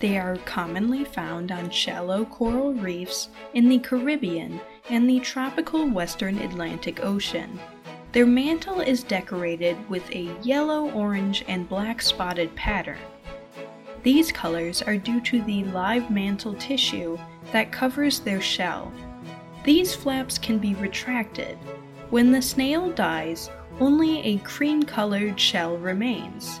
They are commonly found on shallow coral reefs in the Caribbean and the tropical western Atlantic Ocean. Their mantle is decorated with a yellow, orange, and black spotted pattern. These colors are due to the live mantle tissue that covers their shell. These flaps can be retracted. When the snail dies, only a cream colored shell remains.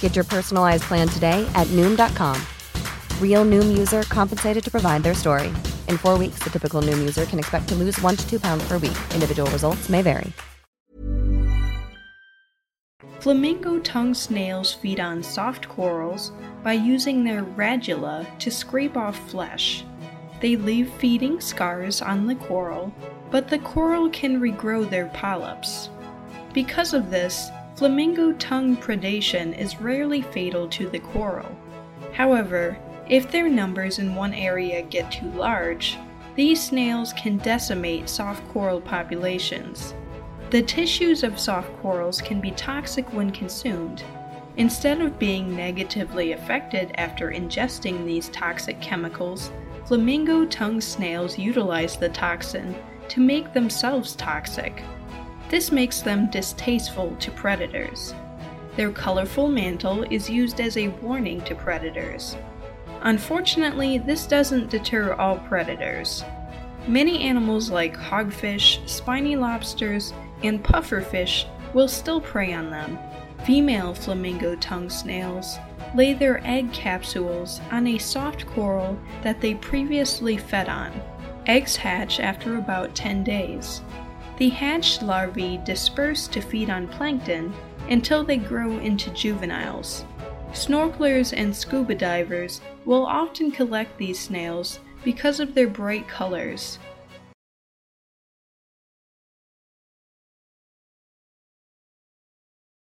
Get your personalized plan today at Noom.com. Real Noom user compensated to provide their story. In four weeks, the typical Noom user can expect to lose one to two pounds per week. Individual results may vary. Flamingo tongue snails feed on soft corals by using their radula to scrape off flesh. They leave feeding scars on the coral, but the coral can regrow their polyps. Because of this, flamingo tongue predation is rarely fatal to the coral. However, if their numbers in one area get too large, these snails can decimate soft coral populations. The tissues of soft corals can be toxic when consumed. Instead of being negatively affected after ingesting these toxic chemicals, flamingo tongue snails utilize the toxin to make themselves toxic. This makes them distasteful to predators. Their colorful mantle is used as a warning to predators. Unfortunately, this doesn't deter all predators. Many animals like hogfish, spiny lobsters, and pufferfish will still prey on them. Female flamingo tongue snails lay their egg capsules on a soft coral that they previously fed on. Eggs hatch after about 10 days. The hatched larvae disperse to feed on plankton until they grow into juveniles. Snorkelers and scuba divers will often collect these snails because of their bright colors.